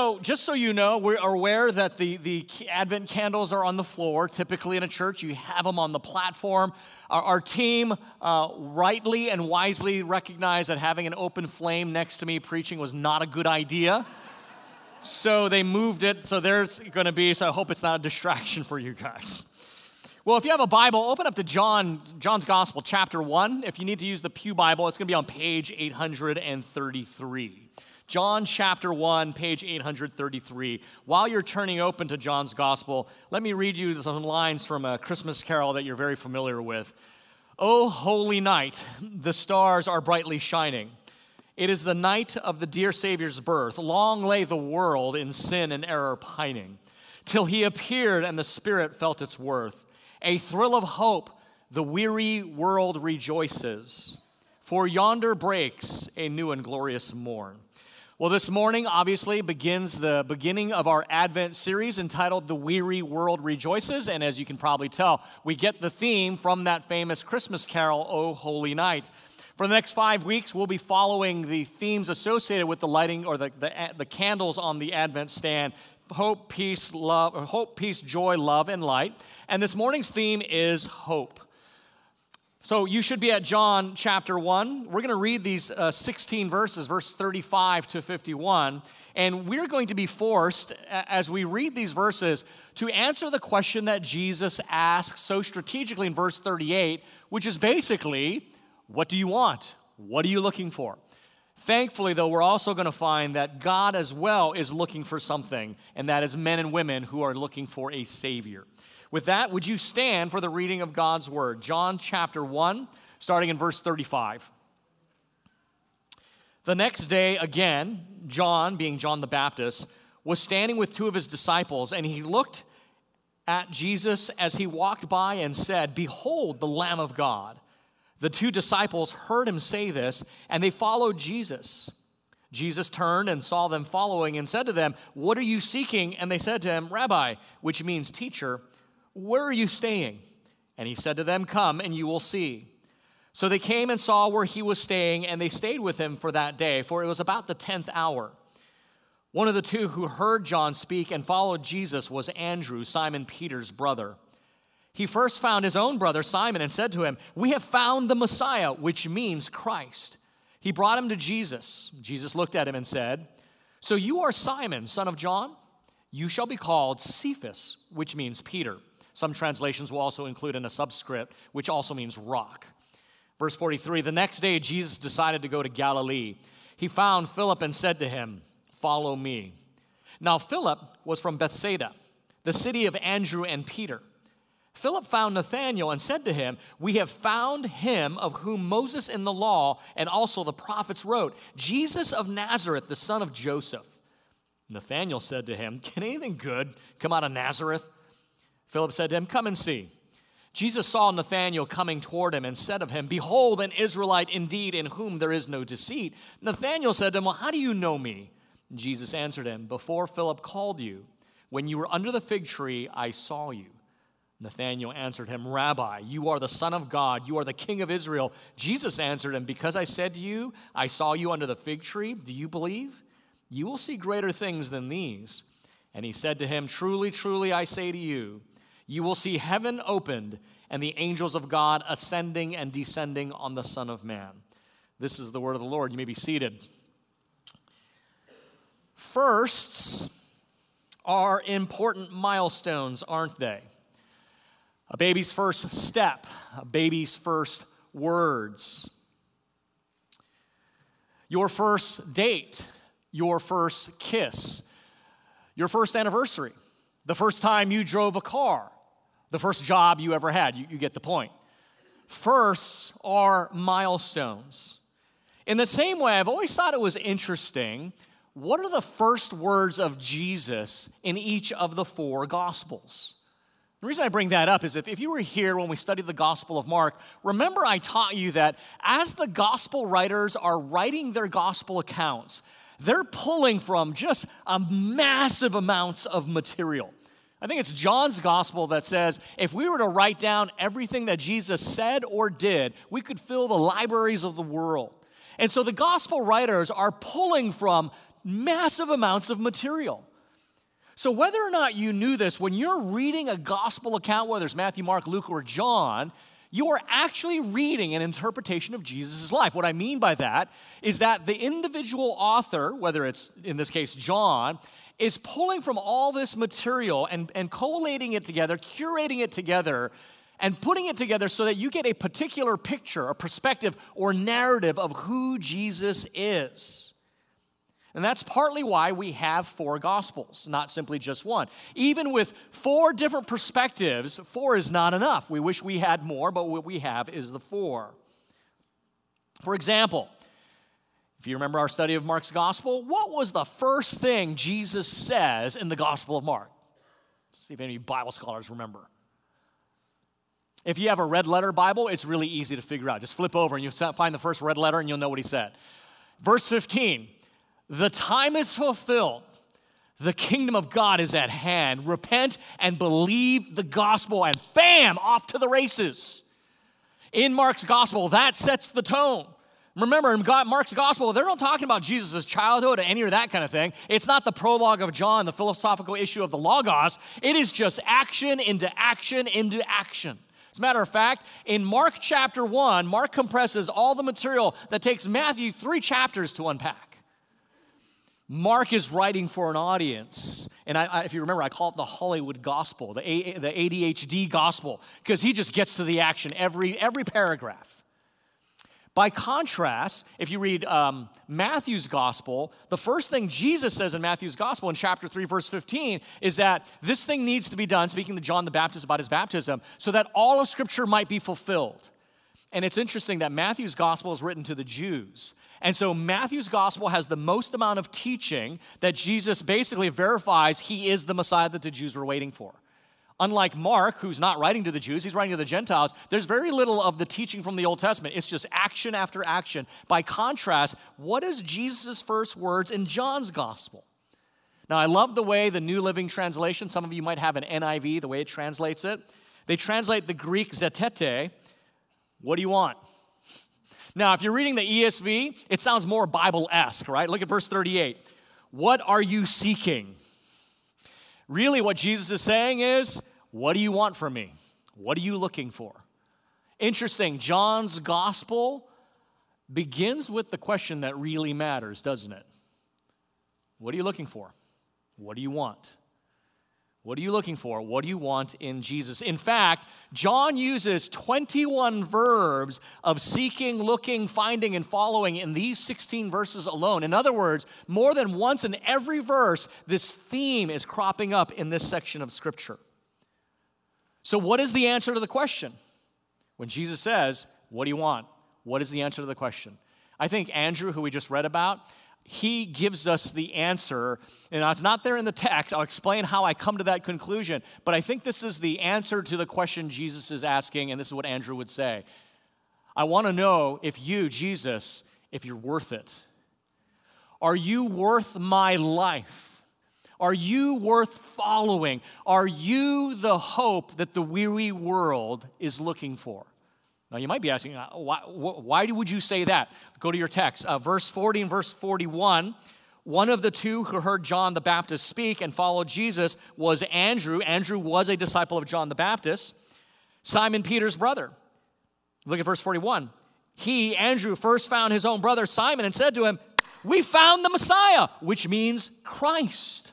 So, just so you know, we are aware that the, the Advent candles are on the floor. Typically, in a church, you have them on the platform. Our, our team uh, rightly and wisely recognized that having an open flame next to me preaching was not a good idea. so, they moved it. So, there's going to be, so I hope it's not a distraction for you guys. Well, if you have a Bible, open up to John, John's Gospel, chapter 1. If you need to use the Pew Bible, it's going to be on page 833. John chapter 1, page 833. While you're turning open to John's gospel, let me read you some lines from a Christmas carol that you're very familiar with. O holy night, the stars are brightly shining. It is the night of the dear Savior's birth. Long lay the world in sin and error pining, till he appeared and the Spirit felt its worth. A thrill of hope, the weary world rejoices, for yonder breaks a new and glorious morn. Well, this morning obviously begins the beginning of our Advent series entitled The Weary World Rejoices. And as you can probably tell, we get the theme from that famous Christmas carol, O Holy Night. For the next five weeks, we'll be following the themes associated with the lighting or the, the, the candles on the Advent stand hope, peace, love, hope, peace, joy, love, and light. And this morning's theme is hope. So you should be at John chapter 1. We're going to read these uh, 16 verses, verse 35 to 51. And we're going to be forced, as we read these verses, to answer the question that Jesus asks so strategically in verse 38, which is basically, What do you want? What are you looking for? Thankfully, though, we're also going to find that God as well is looking for something, and that is men and women who are looking for a Savior. With that, would you stand for the reading of God's word? John chapter 1, starting in verse 35. The next day, again, John, being John the Baptist, was standing with two of his disciples, and he looked at Jesus as he walked by and said, Behold, the Lamb of God. The two disciples heard him say this, and they followed Jesus. Jesus turned and saw them following and said to them, What are you seeking? And they said to him, Rabbi, which means teacher, where are you staying? And he said to them, Come and you will see. So they came and saw where he was staying, and they stayed with him for that day, for it was about the tenth hour. One of the two who heard John speak and followed Jesus was Andrew, Simon Peter's brother. He first found his own brother Simon and said to him, We have found the Messiah, which means Christ. He brought him to Jesus. Jesus looked at him and said, So you are Simon, son of John? You shall be called Cephas, which means Peter. Some translations will also include in a subscript, which also means rock. Verse 43 The next day, Jesus decided to go to Galilee. He found Philip and said to him, Follow me. Now, Philip was from Bethsaida, the city of Andrew and Peter. Philip found Nathanael and said to him, We have found him of whom Moses in the law and also the prophets wrote, Jesus of Nazareth, the son of Joseph. Nathanael said to him, Can anything good come out of Nazareth? Philip said to him, Come and see. Jesus saw Nathanael coming toward him and said of him, Behold, an Israelite indeed, in whom there is no deceit. Nathanael said to him, Well, how do you know me? Jesus answered him, Before Philip called you, when you were under the fig tree, I saw you. Nathanael answered him, Rabbi, you are the Son of God, you are the King of Israel. Jesus answered him, Because I said to you, I saw you under the fig tree, do you believe? You will see greater things than these. And he said to him, Truly, truly, I say to you, you will see heaven opened and the angels of God ascending and descending on the Son of Man. This is the word of the Lord. You may be seated. Firsts are important milestones, aren't they? A baby's first step, a baby's first words, your first date, your first kiss, your first anniversary, the first time you drove a car, the first job you ever had. You, you get the point. Firsts are milestones. In the same way, I've always thought it was interesting what are the first words of Jesus in each of the four Gospels? The reason I bring that up is if, if you were here when we studied the Gospel of Mark, remember I taught you that as the Gospel writers are writing their Gospel accounts, they're pulling from just a massive amounts of material. I think it's John's gospel that says if we were to write down everything that Jesus said or did, we could fill the libraries of the world. And so the gospel writers are pulling from massive amounts of material. So, whether or not you knew this, when you're reading a gospel account, whether it's Matthew, Mark, Luke, or John, you are actually reading an interpretation of Jesus' life. What I mean by that is that the individual author, whether it's in this case John, is pulling from all this material and, and collating it together, curating it together, and putting it together so that you get a particular picture, a perspective, or narrative of who Jesus is. And that's partly why we have four gospels, not simply just one. Even with four different perspectives, four is not enough. We wish we had more, but what we have is the four. For example, if you remember our study of Mark's gospel, what was the first thing Jesus says in the gospel of Mark? Let's see if any Bible scholars remember. If you have a red letter Bible, it's really easy to figure out. Just flip over and you'll find the first red letter and you'll know what he said. Verse 15 the time is fulfilled. The kingdom of God is at hand. Repent and believe the gospel, and bam, off to the races. In Mark's gospel, that sets the tone. Remember, in Mark's gospel, they're not talking about Jesus' childhood or any of that kind of thing. It's not the prologue of John, the philosophical issue of the Logos. It is just action into action into action. As a matter of fact, in Mark chapter 1, Mark compresses all the material that takes Matthew three chapters to unpack. Mark is writing for an audience. And I, I, if you remember, I call it the Hollywood gospel, the, A, the ADHD gospel, because he just gets to the action every, every paragraph. By contrast, if you read um, Matthew's gospel, the first thing Jesus says in Matthew's gospel in chapter 3, verse 15, is that this thing needs to be done, speaking to John the Baptist about his baptism, so that all of Scripture might be fulfilled. And it's interesting that Matthew's gospel is written to the Jews. And so Matthew's gospel has the most amount of teaching that Jesus basically verifies he is the Messiah that the Jews were waiting for. Unlike Mark, who's not writing to the Jews, he's writing to the Gentiles, there's very little of the teaching from the Old Testament. It's just action after action. By contrast, what is Jesus' first words in John's gospel? Now, I love the way the New Living Translation, some of you might have an NIV, the way it translates it. They translate the Greek zetete. What do you want? Now, if you're reading the ESV, it sounds more Bible esque, right? Look at verse 38. What are you seeking? Really, what Jesus is saying is, What do you want from me? What are you looking for? Interesting. John's gospel begins with the question that really matters, doesn't it? What are you looking for? What do you want? What are you looking for? What do you want in Jesus? In fact, John uses 21 verbs of seeking, looking, finding, and following in these 16 verses alone. In other words, more than once in every verse, this theme is cropping up in this section of Scripture. So, what is the answer to the question? When Jesus says, What do you want? What is the answer to the question? I think Andrew, who we just read about, he gives us the answer. And it's not there in the text. I'll explain how I come to that conclusion. But I think this is the answer to the question Jesus is asking, and this is what Andrew would say. I want to know if you, Jesus, if you're worth it. Are you worth my life? Are you worth following? Are you the hope that the weary world is looking for? Now, you might be asking, uh, why, why would you say that? Go to your text. Uh, verse 40 and verse 41. One of the two who heard John the Baptist speak and followed Jesus was Andrew. Andrew was a disciple of John the Baptist, Simon Peter's brother. Look at verse 41. He, Andrew, first found his own brother Simon and said to him, We found the Messiah, which means Christ.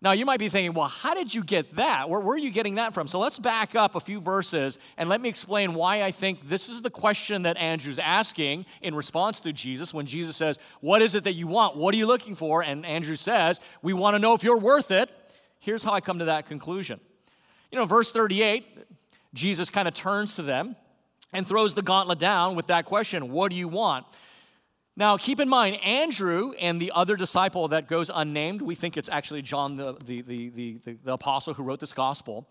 Now, you might be thinking, well, how did you get that? Where, where, are you getting that from? So let's back up a few verses and let me explain why I think this is the question that Andrew's asking in response to Jesus when Jesus says, What is it that you want? What are you looking for? And Andrew says, We want to know if you're worth it. Here's how I come to that conclusion. You know, verse 38, Jesus kind of turns to them and throws the gauntlet down with that question What do you want? Now, keep in mind, Andrew and the other disciple that goes unnamed, we think it's actually John, the, the, the, the, apostle who wrote this gospel.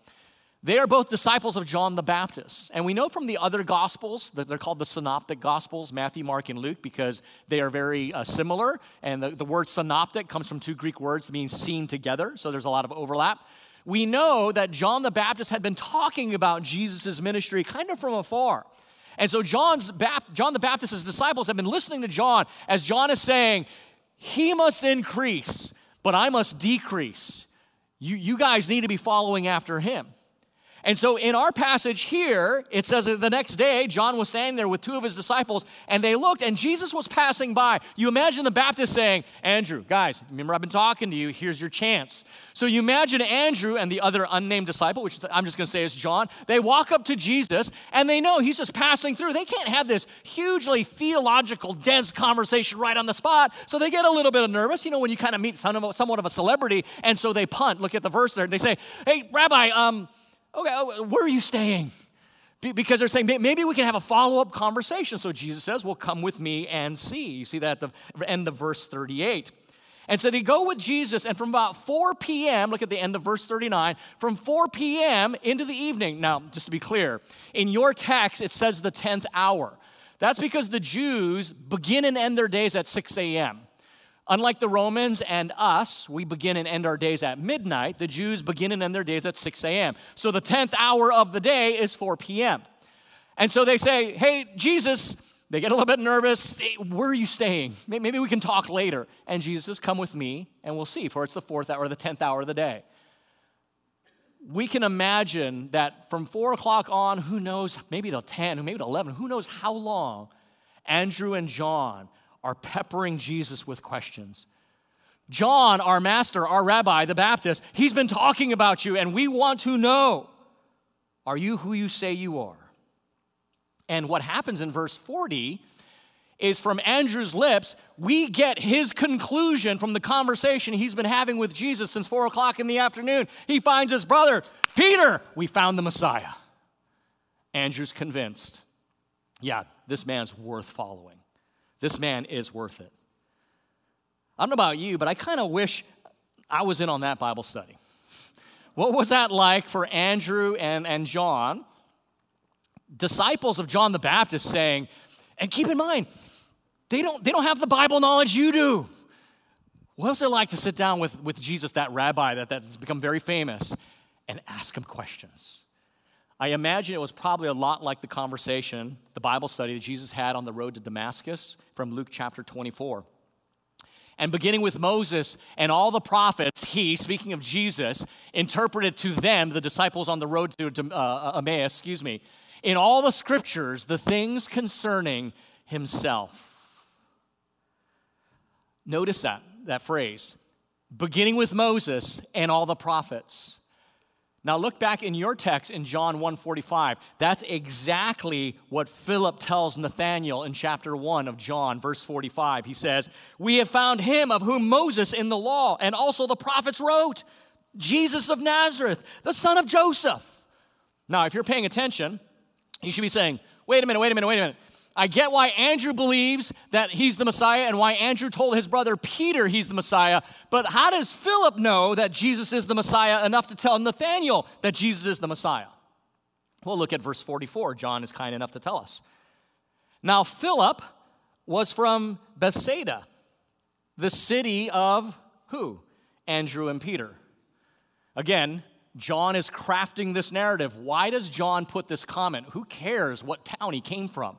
They are both disciples of John the Baptist. And we know from the other gospels that they're called the synoptic gospels, Matthew, Mark, and Luke, because they are very uh, similar. And the, the word synoptic comes from two Greek words that seen together, so there's a lot of overlap. We know that John the Baptist had been talking about Jesus' ministry kind of from afar. And so John's John the Baptist's disciples have been listening to John as John is saying, He must increase, but I must decrease. You, you guys need to be following after him. And so in our passage here, it says that the next day, John was standing there with two of his disciples, and they looked, and Jesus was passing by. You imagine the Baptist saying, Andrew, guys, remember I've been talking to you, here's your chance. So you imagine Andrew and the other unnamed disciple, which I'm just gonna say is John, they walk up to Jesus, and they know he's just passing through. They can't have this hugely theological, dense conversation right on the spot, so they get a little bit of nervous, you know, when you kind of meet somewhat of a celebrity, and so they punt. Look at the verse there. They say, Hey, Rabbi, um, okay, oh, where are you staying? Because they're saying maybe we can have a follow up conversation. So Jesus says, Well, come with me and see. You see that at the end of verse 38. And so they go with Jesus, and from about 4 p.m., look at the end of verse 39, from 4 p.m. into the evening. Now, just to be clear, in your text, it says the 10th hour. That's because the Jews begin and end their days at 6 a.m. Unlike the Romans and us, we begin and end our days at midnight. The Jews begin and end their days at 6 a.m. So the 10th hour of the day is 4 p.m. And so they say, Hey, Jesus, they get a little bit nervous. Hey, where are you staying? Maybe we can talk later. And Jesus says, Come with me and we'll see, for it's the fourth hour, the 10th hour of the day. We can imagine that from four o'clock on, who knows, maybe till 10, maybe to 11, who knows how long, Andrew and John are peppering Jesus with questions. John, our master, our rabbi, the Baptist, he's been talking about you, and we want to know are you who you say you are? And what happens in verse 40 is from Andrew's lips, we get his conclusion from the conversation he's been having with Jesus since four o'clock in the afternoon. He finds his brother, Peter, we found the Messiah. Andrew's convinced, yeah, this man's worth following. This man is worth it. I don't know about you, but I kind of wish I was in on that Bible study. What was that like for Andrew and, and John, disciples of John the Baptist, saying, and keep in mind, they don't, they don't have the Bible knowledge you do. What was it like to sit down with, with Jesus, that rabbi that, that's become very famous, and ask him questions? I imagine it was probably a lot like the conversation, the Bible study that Jesus had on the road to Damascus from Luke chapter 24. And beginning with Moses and all the prophets, he, speaking of Jesus, interpreted to them, the disciples on the road to uh, Emmaus, excuse me, in all the scriptures, the things concerning himself. Notice that, that phrase, beginning with Moses and all the prophets. Now look back in your text in John 1:45. That's exactly what Philip tells Nathanael in chapter 1 of John verse 45. He says, "We have found him of whom Moses in the law and also the prophets wrote, Jesus of Nazareth, the son of Joseph." Now, if you're paying attention, you should be saying, "Wait a minute, wait a minute, wait a minute. I get why Andrew believes that he's the Messiah and why Andrew told his brother Peter he's the Messiah. But how does Philip know that Jesus is the Messiah enough to tell Nathanael that Jesus is the Messiah? Well, look at verse 44. John is kind enough to tell us. Now, Philip was from Bethsaida, the city of who? Andrew and Peter. Again, John is crafting this narrative. Why does John put this comment? Who cares what town he came from?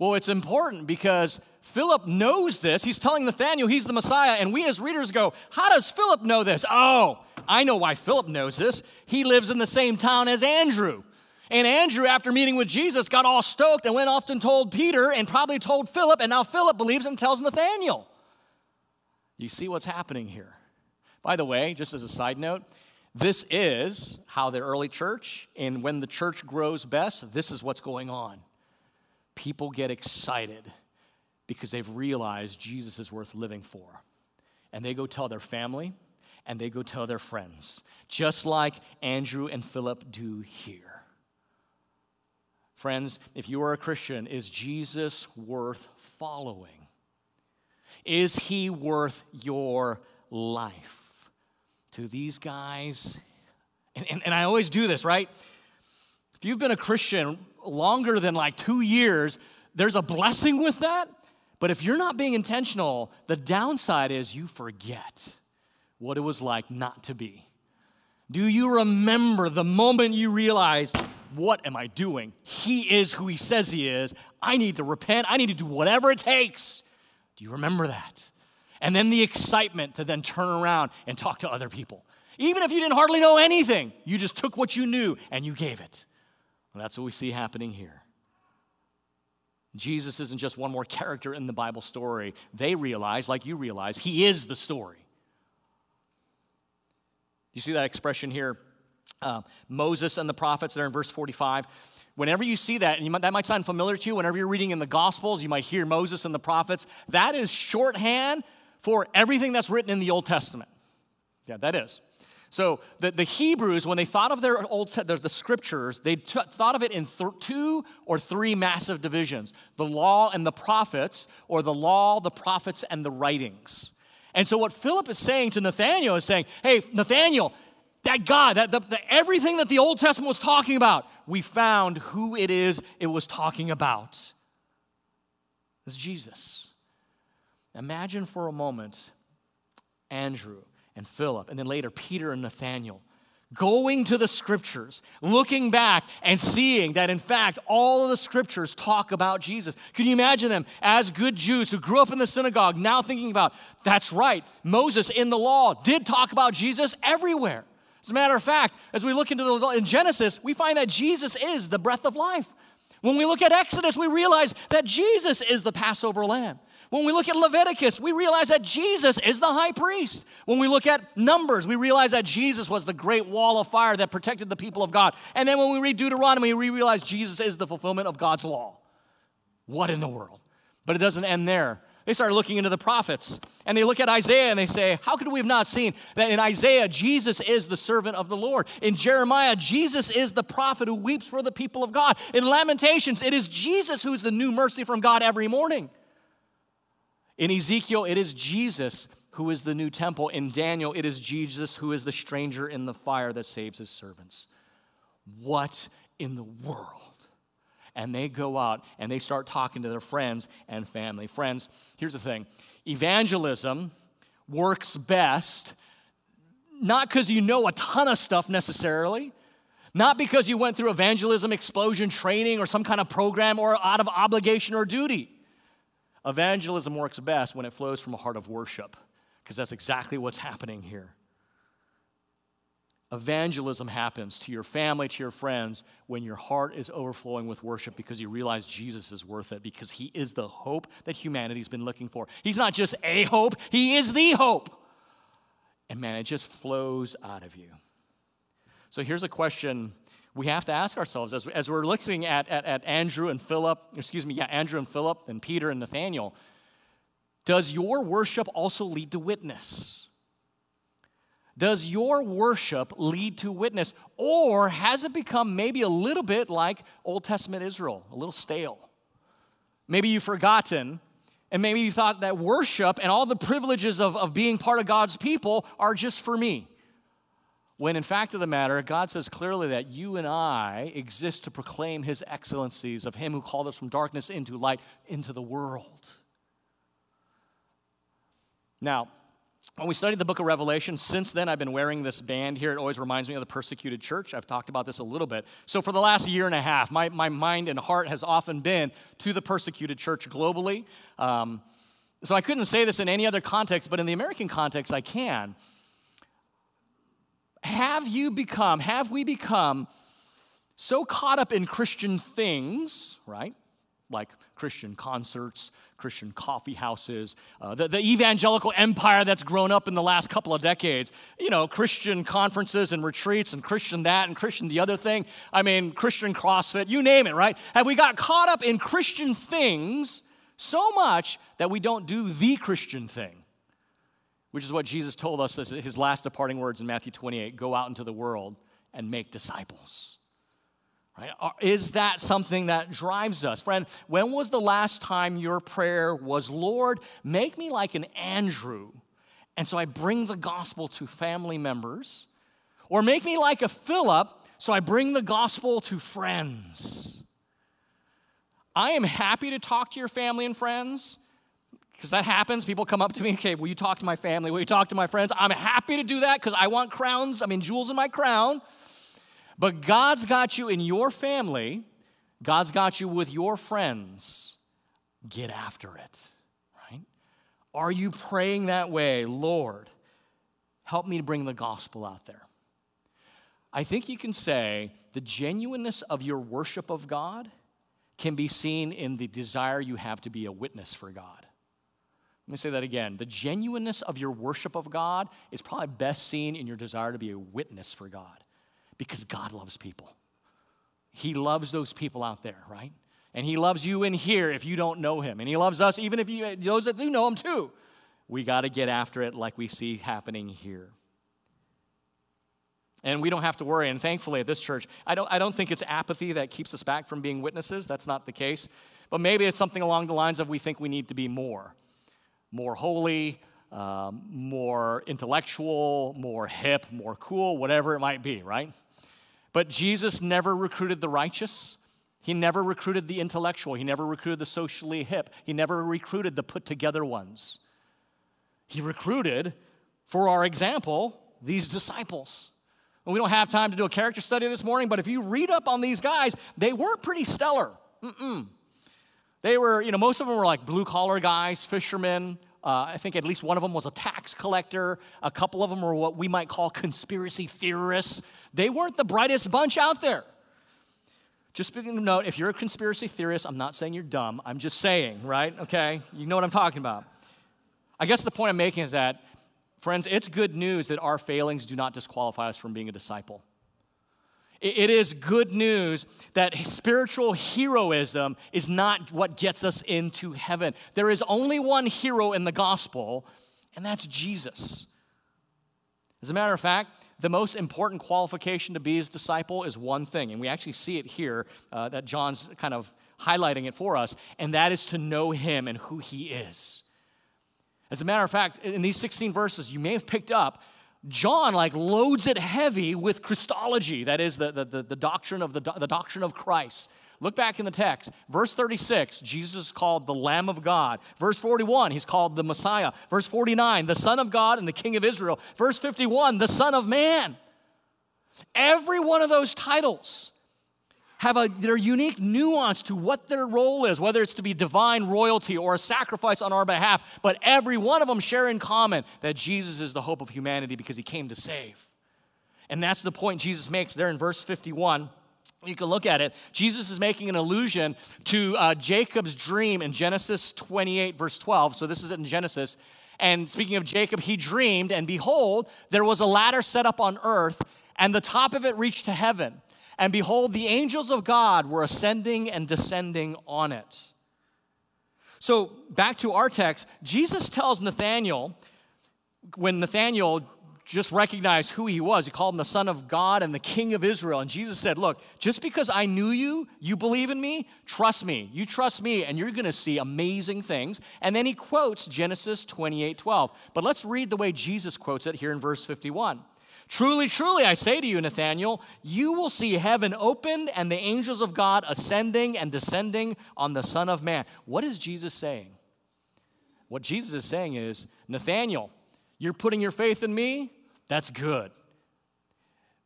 Well, it's important because Philip knows this. He's telling Nathanael he's the Messiah, and we as readers go, How does Philip know this? Oh, I know why Philip knows this. He lives in the same town as Andrew. And Andrew, after meeting with Jesus, got all stoked and went off and told Peter and probably told Philip, and now Philip believes and tells Nathanael. You see what's happening here. By the way, just as a side note, this is how the early church, and when the church grows best, this is what's going on people get excited because they've realized Jesus is worth living for. And they go tell their family and they go tell their friends, just like Andrew and Philip do here. Friends, if you are a Christian, is Jesus worth following? Is he worth your life? To these guys, and, and, and I always do this, right? If you've been a Christian longer than like two years, there's a blessing with that. But if you're not being intentional, the downside is you forget what it was like not to be. Do you remember the moment you realized, what am I doing? He is who he says he is. I need to repent. I need to do whatever it takes. Do you remember that? And then the excitement to then turn around and talk to other people. Even if you didn't hardly know anything, you just took what you knew and you gave it. Well, that's what we see happening here. Jesus isn't just one more character in the Bible story. They realize, like you realize, he is the story. You see that expression here? Uh, Moses and the prophets there in verse 45. Whenever you see that, and might, that might sound familiar to you, whenever you're reading in the Gospels, you might hear Moses and the prophets. That is shorthand for everything that's written in the Old Testament. Yeah, that is. So the, the Hebrews, when they thought of their old the, the scriptures, they t- thought of it in th- two or three massive divisions: the law and the prophets, or the law, the prophets, and the writings. And so what Philip is saying to Nathanael is saying, "Hey, Nathanael, that God, that the, the, everything that the Old Testament was talking about, we found who it is it was talking about. It's Jesus. Imagine for a moment Andrew and Philip, and then later Peter and Nathanael, going to the scriptures, looking back and seeing that in fact all of the scriptures talk about Jesus. Can you imagine them as good Jews who grew up in the synagogue now thinking about that's right, Moses in the law did talk about Jesus everywhere. As a matter of fact, as we look into the in Genesis, we find that Jesus is the breath of life. When we look at Exodus, we realize that Jesus is the Passover lamb. When we look at Leviticus, we realize that Jesus is the high priest. When we look at Numbers, we realize that Jesus was the great wall of fire that protected the people of God. And then when we read Deuteronomy, we realize Jesus is the fulfillment of God's law. What in the world? But it doesn't end there. They start looking into the prophets and they look at Isaiah and they say, How could we have not seen that in Isaiah, Jesus is the servant of the Lord? In Jeremiah, Jesus is the prophet who weeps for the people of God. In Lamentations, it is Jesus who's the new mercy from God every morning. In Ezekiel, it is Jesus who is the new temple. In Daniel, it is Jesus who is the stranger in the fire that saves his servants. What in the world? And they go out and they start talking to their friends and family. Friends, here's the thing evangelism works best not because you know a ton of stuff necessarily, not because you went through evangelism explosion training or some kind of program or out of obligation or duty. Evangelism works best when it flows from a heart of worship, because that's exactly what's happening here. Evangelism happens to your family, to your friends, when your heart is overflowing with worship because you realize Jesus is worth it, because he is the hope that humanity's been looking for. He's not just a hope, he is the hope. And man, it just flows out of you. So here's a question we have to ask ourselves as, as we're looking at, at, at Andrew and Philip, excuse me, yeah, Andrew and Philip and Peter and Nathanael, does your worship also lead to witness? Does your worship lead to witness? Or has it become maybe a little bit like Old Testament Israel, a little stale? Maybe you've forgotten, and maybe you thought that worship and all the privileges of, of being part of God's people are just for me. When in fact of the matter, God says clearly that you and I exist to proclaim his excellencies of him who called us from darkness into light, into the world. Now, when we studied the book of Revelation, since then I've been wearing this band here. It always reminds me of the persecuted church. I've talked about this a little bit. So, for the last year and a half, my, my mind and heart has often been to the persecuted church globally. Um, so, I couldn't say this in any other context, but in the American context, I can have you become, have we become so caught up in Christian things, right? Like Christian concerts, Christian coffee houses, uh, the, the evangelical empire that's grown up in the last couple of decades, you know, Christian conferences and retreats and Christian that and Christian the other thing. I mean, Christian CrossFit, you name it, right? Have we got caught up in Christian things so much that we don't do the Christian thing? Which is what Jesus told us as his last departing words in Matthew 28 go out into the world and make disciples. Right? Is that something that drives us? Friend, when was the last time your prayer was, Lord, make me like an Andrew? And so I bring the gospel to family members. Or make me like a Philip, so I bring the gospel to friends. I am happy to talk to your family and friends because that happens. People come up to me, okay, will you talk to my family? Will you talk to my friends? I'm happy to do that because I want crowns. I mean, jewels in my crown. But God's got you in your family, God's got you with your friends. Get after it, right? Are you praying that way? Lord, help me to bring the gospel out there. I think you can say the genuineness of your worship of God can be seen in the desire you have to be a witness for God. Let me say that again. The genuineness of your worship of God is probably best seen in your desire to be a witness for God because God loves people. He loves those people out there, right? And He loves you in here if you don't know Him. And He loves us even if you, those that do know Him too. We got to get after it like we see happening here. And we don't have to worry. And thankfully, at this church, I don't, I don't think it's apathy that keeps us back from being witnesses. That's not the case. But maybe it's something along the lines of we think we need to be more more holy, um, more intellectual, more hip, more cool, whatever it might be, right? But Jesus never recruited the righteous. He never recruited the intellectual. He never recruited the socially hip. He never recruited the put together ones. He recruited, for our example, these disciples. And we don't have time to do a character study this morning, but if you read up on these guys, they weren't pretty stellar. Mm-mm. They were, you know, most of them were like blue collar guys, fishermen. Uh, I think at least one of them was a tax collector. A couple of them were what we might call conspiracy theorists. They weren't the brightest bunch out there. Just speaking of note, if you're a conspiracy theorist, I'm not saying you're dumb. I'm just saying, right? Okay? You know what I'm talking about. I guess the point I'm making is that Friends, it's good news that our failings do not disqualify us from being a disciple. It is good news that spiritual heroism is not what gets us into heaven. There is only one hero in the gospel, and that's Jesus. As a matter of fact, the most important qualification to be his disciple is one thing, and we actually see it here uh, that John's kind of highlighting it for us, and that is to know him and who he is. As a matter of fact, in these 16 verses, you may have picked up, John like loads it heavy with Christology, that is the, the, the, doctrine of the, the doctrine of Christ. Look back in the text. Verse 36, Jesus is called the Lamb of God. Verse 41, he's called the Messiah. Verse 49, the Son of God and the King of Israel. Verse 51, the Son of Man. Every one of those titles have a, their unique nuance to what their role is, whether it's to be divine royalty or a sacrifice on our behalf. But every one of them share in common that Jesus is the hope of humanity because he came to save. And that's the point Jesus makes there in verse 51. You can look at it. Jesus is making an allusion to uh, Jacob's dream in Genesis 28, verse 12. So this is in Genesis. And speaking of Jacob, he dreamed, and behold, there was a ladder set up on earth, and the top of it reached to heaven. And behold, the angels of God were ascending and descending on it. So, back to our text, Jesus tells Nathanael, when Nathanael just recognized who he was, he called him the Son of God and the King of Israel. And Jesus said, Look, just because I knew you, you believe in me, trust me. You trust me, and you're going to see amazing things. And then he quotes Genesis 28 12. But let's read the way Jesus quotes it here in verse 51. Truly, truly, I say to you, Nathanael, you will see heaven opened and the angels of God ascending and descending on the Son of Man. What is Jesus saying? What Jesus is saying is, Nathanael, you're putting your faith in me? That's good.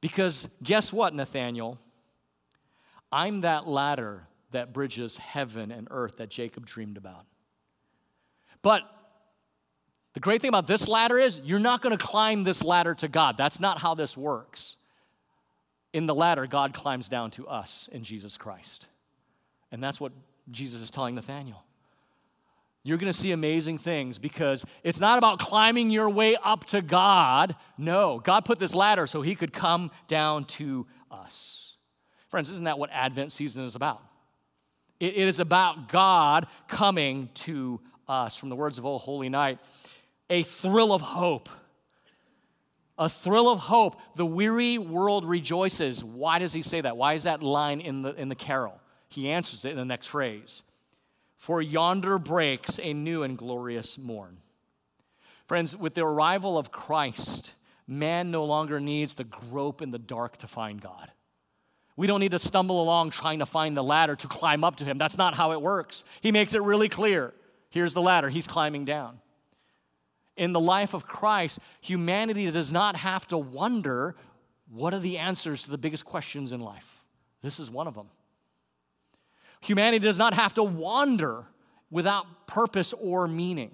Because guess what, Nathanael? I'm that ladder that bridges heaven and earth that Jacob dreamed about. But the great thing about this ladder is you're not going to climb this ladder to God. That's not how this works. In the ladder, God climbs down to us in Jesus Christ. And that's what Jesus is telling Nathanael. You're going to see amazing things because it's not about climbing your way up to God. No, God put this ladder so he could come down to us. Friends, isn't that what Advent season is about? it is about God coming to us. From the words of O Holy Night, a thrill of hope. A thrill of hope. The weary world rejoices. Why does he say that? Why is that line in the, in the carol? He answers it in the next phrase For yonder breaks a new and glorious morn. Friends, with the arrival of Christ, man no longer needs to grope in the dark to find God. We don't need to stumble along trying to find the ladder to climb up to Him. That's not how it works. He makes it really clear. Here's the ladder, He's climbing down in the life of Christ, humanity does not have to wonder what are the answers to the biggest questions in life. This is one of them. Humanity does not have to wander without purpose or meaning.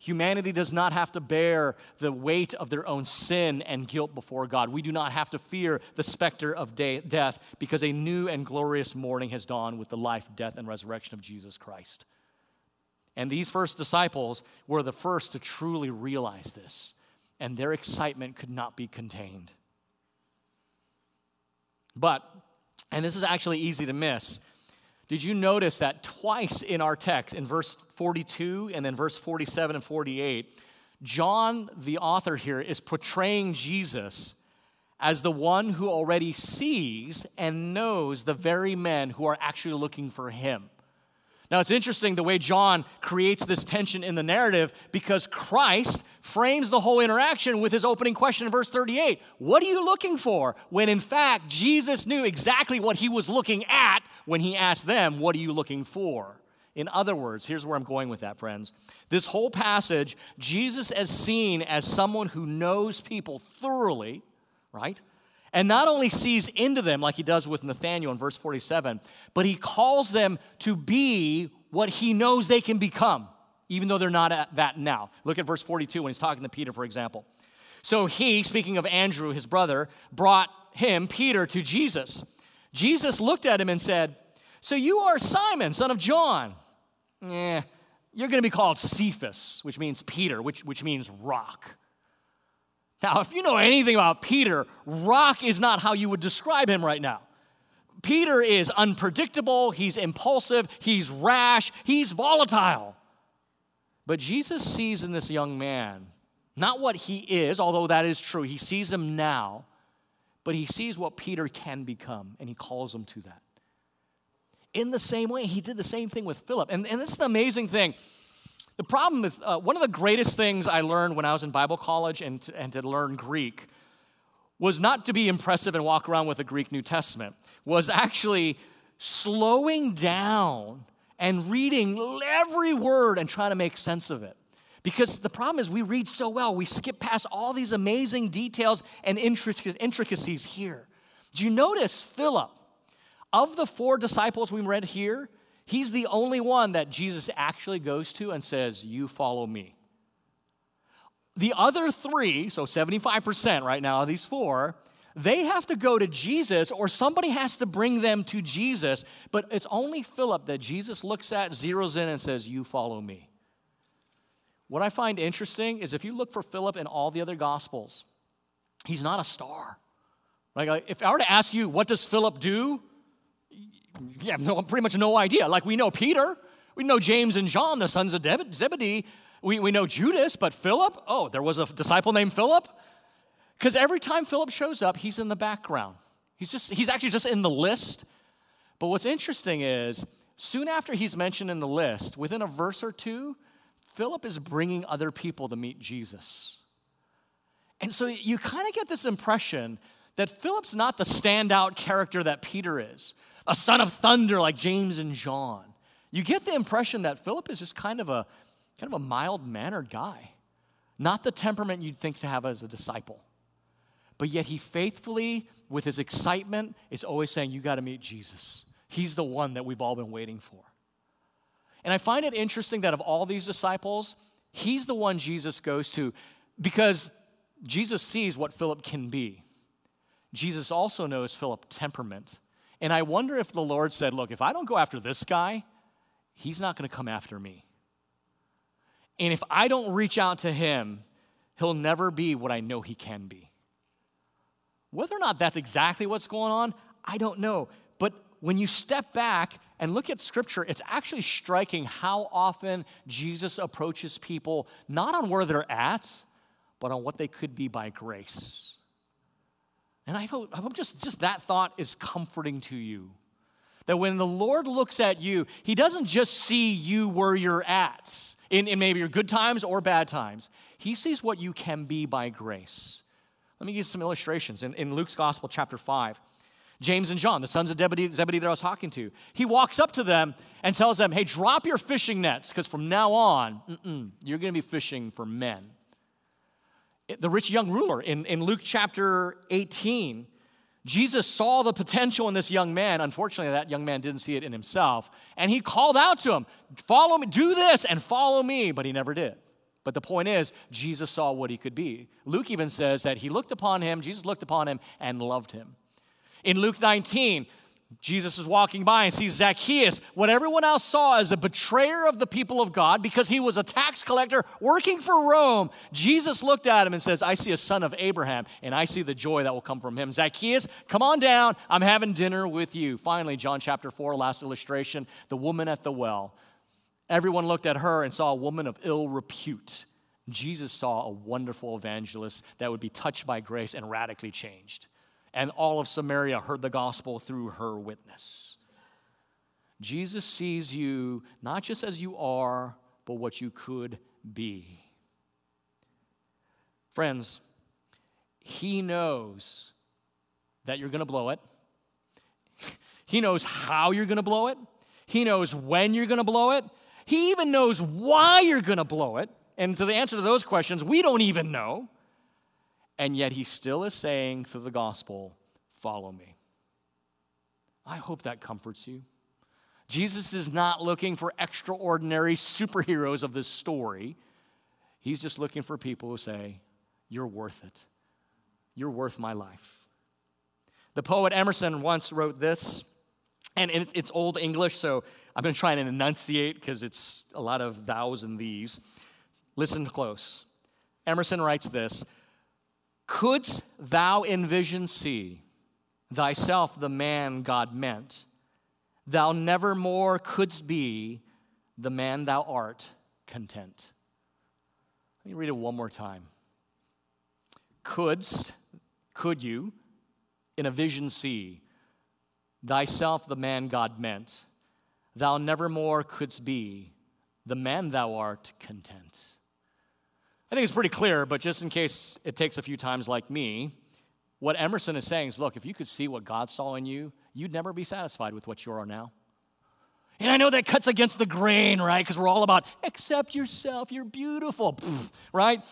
Humanity does not have to bear the weight of their own sin and guilt before God. We do not have to fear the specter of de- death because a new and glorious morning has dawned with the life, death, and resurrection of Jesus Christ. And these first disciples were the first to truly realize this, and their excitement could not be contained. But, and this is actually easy to miss, did you notice that twice in our text, in verse 42 and then verse 47 and 48, John, the author here, is portraying Jesus as the one who already sees and knows the very men who are actually looking for him. Now, it's interesting the way John creates this tension in the narrative because Christ frames the whole interaction with his opening question in verse 38 What are you looking for? When in fact, Jesus knew exactly what he was looking at when he asked them, What are you looking for? In other words, here's where I'm going with that, friends. This whole passage, Jesus is seen as someone who knows people thoroughly, right? And not only sees into them like he does with Nathanael in verse 47, but he calls them to be what he knows they can become, even though they're not at that now. Look at verse 42 when he's talking to Peter, for example. So he, speaking of Andrew, his brother, brought him, Peter, to Jesus. Jesus looked at him and said, So you are Simon, son of John. Eh, you're going to be called Cephas, which means Peter, which, which means rock. Now, if you know anything about Peter, rock is not how you would describe him right now. Peter is unpredictable, he's impulsive, he's rash, he's volatile. But Jesus sees in this young man not what he is, although that is true, he sees him now, but he sees what Peter can become, and he calls him to that. In the same way, he did the same thing with Philip. And, and this is the amazing thing. The problem is, uh, one of the greatest things I learned when I was in Bible college and to, and to learn Greek was not to be impressive and walk around with a Greek New Testament, was actually slowing down and reading every word and trying to make sense of it. Because the problem is, we read so well, we skip past all these amazing details and intricacies here. Do you notice Philip? Of the four disciples we read here, He's the only one that Jesus actually goes to and says, You follow me. The other three, so 75% right now, these four, they have to go to Jesus or somebody has to bring them to Jesus. But it's only Philip that Jesus looks at, zeroes in, and says, You follow me. What I find interesting is if you look for Philip in all the other gospels, he's not a star. Like, if I were to ask you, what does Philip do? Have no, pretty much no idea. Like we know Peter, we know James and John, the sons of Zebedee. We, we know Judas, but Philip, oh, there was a disciple named Philip. Because every time Philip shows up, he's in the background. He's just he's actually just in the list. But what's interesting is soon after he's mentioned in the list, within a verse or two, Philip is bringing other people to meet Jesus. And so you kind of get this impression that Philip's not the standout character that Peter is a son of thunder like James and John. You get the impression that Philip is just kind of a kind of a mild-mannered guy, not the temperament you'd think to have as a disciple. But yet he faithfully, with his excitement, is always saying, You got to meet Jesus. He's the one that we've all been waiting for. And I find it interesting that of all these disciples, he's the one Jesus goes to because Jesus sees what Philip can be. Jesus also knows Philip's temperament and I wonder if the Lord said, Look, if I don't go after this guy, he's not going to come after me. And if I don't reach out to him, he'll never be what I know he can be. Whether or not that's exactly what's going on, I don't know. But when you step back and look at scripture, it's actually striking how often Jesus approaches people not on where they're at, but on what they could be by grace. And I hope, I hope just, just that thought is comforting to you. That when the Lord looks at you, He doesn't just see you where you're at, in, in maybe your good times or bad times. He sees what you can be by grace. Let me give you some illustrations. In, in Luke's Gospel, chapter 5, James and John, the sons of Zebedee, Zebedee that I was talking to, he walks up to them and tells them, Hey, drop your fishing nets, because from now on, you're going to be fishing for men the rich young ruler in, in Luke chapter 18, Jesus saw the potential in this young man. Unfortunately, that young man didn't see it in himself. And he called out to him, Follow me, do this and follow me. But he never did. But the point is, Jesus saw what he could be. Luke even says that he looked upon him, Jesus looked upon him and loved him. In Luke 19, Jesus is walking by and sees Zacchaeus, what everyone else saw as a betrayer of the people of God because he was a tax collector working for Rome. Jesus looked at him and says, I see a son of Abraham, and I see the joy that will come from him. Zacchaeus, come on down. I'm having dinner with you. Finally, John chapter 4, last illustration the woman at the well. Everyone looked at her and saw a woman of ill repute. Jesus saw a wonderful evangelist that would be touched by grace and radically changed and all of Samaria heard the gospel through her witness. Jesus sees you not just as you are, but what you could be. Friends, He knows that you're going to blow it. He knows how you're going to blow it. He knows when you're going to blow it. He even knows why you're going to blow it. And to the answer to those questions, we don't even know. And yet he still is saying through the gospel, Follow me. I hope that comforts you. Jesus is not looking for extraordinary superheroes of this story. He's just looking for people who say, You're worth it. You're worth my life. The poet Emerson once wrote this, and it's Old English, so I'm going to try and enunciate because it's a lot of thous and these. Listen close. Emerson writes this Couldst thou in vision see thyself the man God meant, thou never more couldst be the man thou art content? Let me read it one more time. Couldst, could you, in a vision see, thyself the man God meant, thou never more couldst be the man thou art content? I think it's pretty clear, but just in case it takes a few times like me, what Emerson is saying is look, if you could see what God saw in you, you'd never be satisfied with what you are now. And I know that cuts against the grain, right? Because we're all about accept yourself, you're beautiful, right?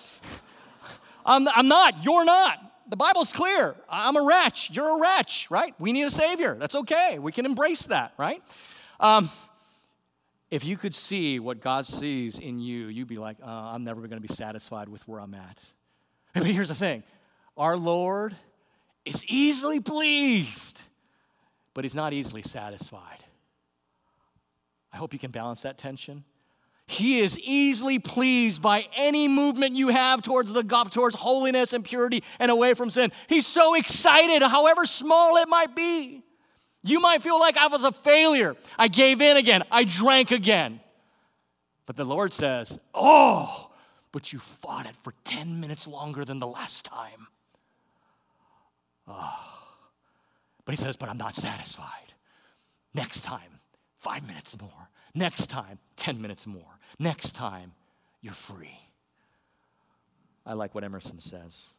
I'm, I'm not, you're not. The Bible's clear. I'm a wretch, you're a wretch, right? We need a Savior. That's okay. We can embrace that, right? Um, if you could see what God sees in you, you'd be like, uh, I'm never going to be satisfied with where I'm at. But here's the thing our Lord is easily pleased, but he's not easily satisfied. I hope you can balance that tension. He is easily pleased by any movement you have towards the God, towards holiness and purity and away from sin. He's so excited, however small it might be. You might feel like I was a failure. I gave in again. I drank again. But the Lord says, "Oh, but you fought it for 10 minutes longer than the last time." Oh. But he says, But I'm not satisfied. Next time, five minutes more. Next time, 10 minutes more. Next time, you're free. I like what Emerson says.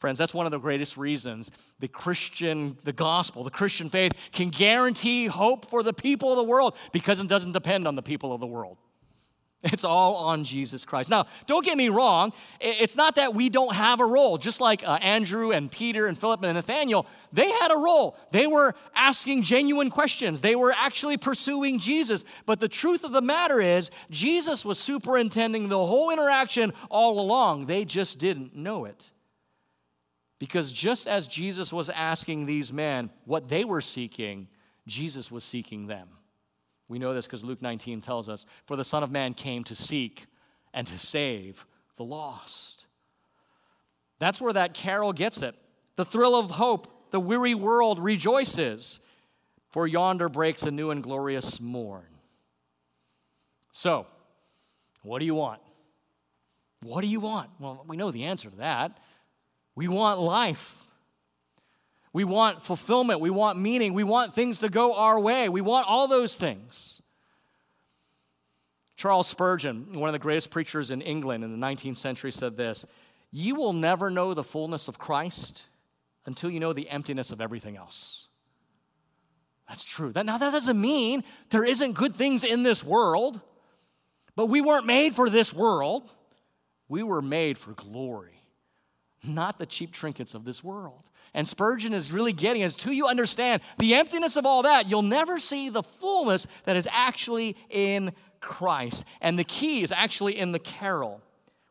Friends, that's one of the greatest reasons the Christian, the gospel, the Christian faith can guarantee hope for the people of the world because it doesn't depend on the people of the world. It's all on Jesus Christ. Now, don't get me wrong. It's not that we don't have a role. Just like uh, Andrew and Peter and Philip and Nathanael, they had a role. They were asking genuine questions. They were actually pursuing Jesus. But the truth of the matter is, Jesus was superintending the whole interaction all along. They just didn't know it. Because just as Jesus was asking these men what they were seeking, Jesus was seeking them. We know this because Luke 19 tells us, For the Son of Man came to seek and to save the lost. That's where that carol gets it. The thrill of hope, the weary world rejoices, for yonder breaks a new and glorious morn. So, what do you want? What do you want? Well, we know the answer to that. We want life. We want fulfillment. We want meaning. We want things to go our way. We want all those things. Charles Spurgeon, one of the greatest preachers in England in the 19th century, said this You will never know the fullness of Christ until you know the emptiness of everything else. That's true. That, now, that doesn't mean there isn't good things in this world, but we weren't made for this world. We were made for glory, not the cheap trinkets of this world. And Spurgeon is really getting us until you understand the emptiness of all that, you'll never see the fullness that is actually in Christ. And the key is actually in the carol.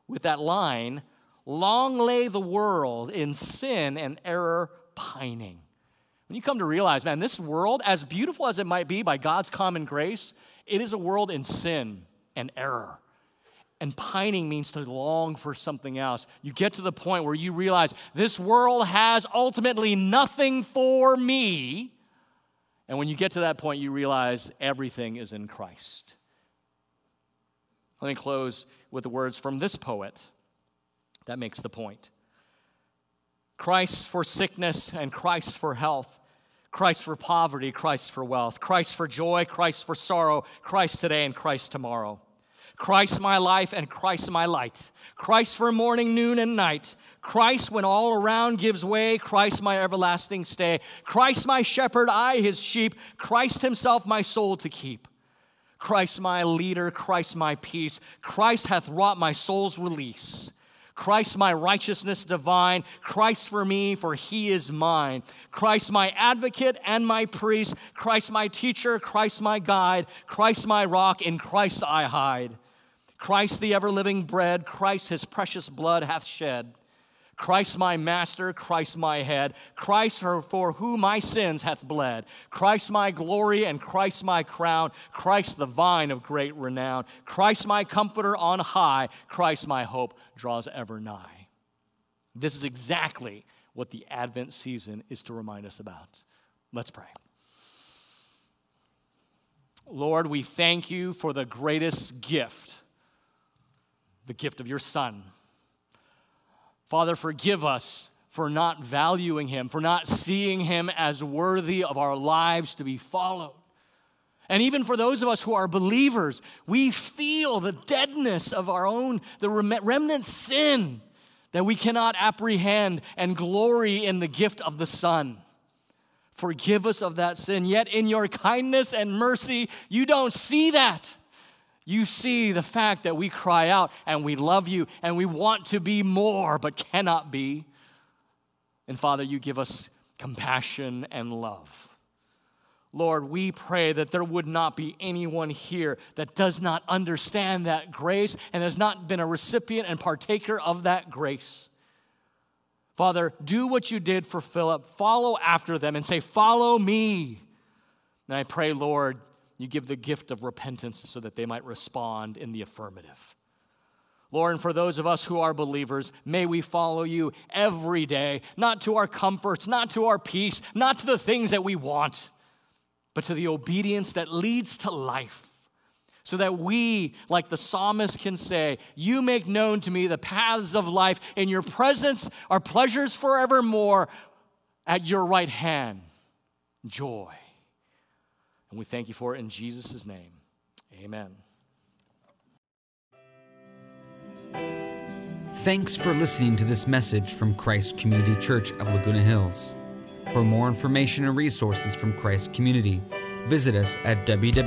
with that line, long lay the world in sin and error pining. When you come to realize, man, this world, as beautiful as it might be by God's common grace, it is a world in sin and error. And pining means to long for something else. You get to the point where you realize this world has ultimately nothing for me. And when you get to that point, you realize everything is in Christ. Let me close with the words from this poet that makes the point. Christ for sickness and Christ for health, Christ for poverty, Christ for wealth, Christ for joy, Christ for sorrow, Christ today and Christ tomorrow. Christ my life and Christ my light. Christ for morning, noon, and night. Christ when all around gives way. Christ my everlasting stay. Christ my shepherd, I his sheep. Christ himself my soul to keep. Christ my leader, Christ my peace. Christ hath wrought my soul's release. Christ my righteousness divine, Christ for me, for he is mine. Christ my advocate and my priest, Christ my teacher, Christ my guide, Christ my rock, in Christ I hide. Christ the ever living bread, Christ his precious blood hath shed. Christ my master, Christ my head, Christ for, whom my sins hath bled, Christ my glory and Christ my crown, Christ the vine of great renown, Christ my comforter on high, Christ my hope draws ever nigh. This is exactly what the Advent season is to remind us about. Let's pray. Lord, we thank you for the greatest gift, the gift of your Son Father, forgive us for not valuing him, for not seeing him as worthy of our lives to be followed. And even for those of us who are believers, we feel the deadness of our own, the remnant sin that we cannot apprehend and glory in the gift of the Son. Forgive us of that sin. Yet in your kindness and mercy, you don't see that you see the fact that we cry out and we love you and we want to be more but cannot be. And Father, you give us compassion and love. Lord, we pray that there would not be anyone here that does not understand that grace and has not been a recipient and partaker of that grace. Father, do what you did for Philip. Follow after them and say, Follow me. And I pray, Lord, you give the gift of repentance so that they might respond in the affirmative. Lord, and for those of us who are believers, may we follow you every day, not to our comforts, not to our peace, not to the things that we want, but to the obedience that leads to life. So that we, like the psalmist, can say, You make known to me the paths of life. In your presence are pleasures forevermore. At your right hand, joy. And we thank you for it in Jesus' name. Amen. Thanks for listening to this message from Christ Community Church of Laguna Hills. For more information and resources from Christ Community, visit us at www.ccclh.org.